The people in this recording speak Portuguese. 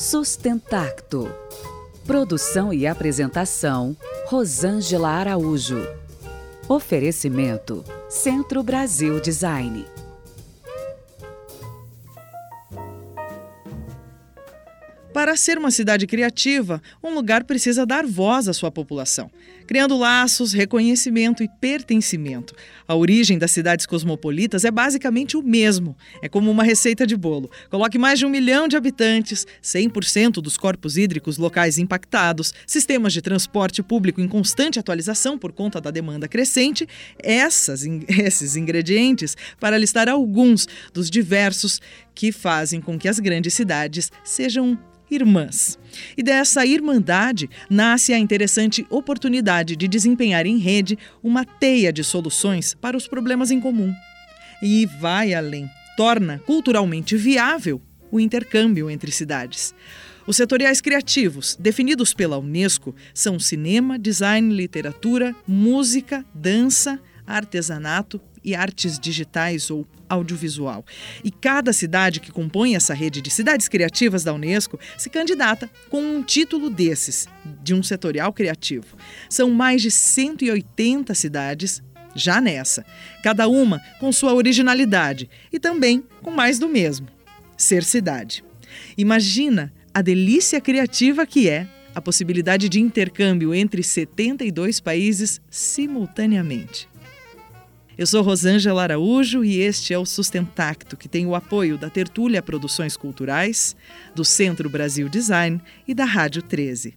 Sustentacto. Produção e apresentação: Rosângela Araújo. Oferecimento: Centro Brasil Design. Para ser uma cidade criativa, um lugar precisa dar voz à sua população, criando laços, reconhecimento e pertencimento. A origem das cidades cosmopolitas é basicamente o mesmo. É como uma receita de bolo. Coloque mais de um milhão de habitantes, 100% dos corpos hídricos locais impactados, sistemas de transporte público em constante atualização por conta da demanda crescente. Essas, esses ingredientes, para listar alguns dos diversos que fazem com que as grandes cidades sejam irmãs. E dessa irmandade nasce a interessante oportunidade de desempenhar em rede uma teia de soluções para os problemas em comum. E vai além, torna culturalmente viável o intercâmbio entre cidades. Os setoriais criativos, definidos pela Unesco, são cinema, design, literatura, música, dança, artesanato e artes digitais ou audiovisual. E cada cidade que compõe essa rede de cidades criativas da Unesco se candidata com um título desses, de um setorial criativo. São mais de 180 cidades já nessa, cada uma com sua originalidade e também com mais do mesmo: ser cidade. Imagina a delícia criativa que é a possibilidade de intercâmbio entre 72 países simultaneamente. Eu sou Rosângela Araújo e este é o Sustentacto, que tem o apoio da Tertúlia Produções Culturais, do Centro Brasil Design e da Rádio 13.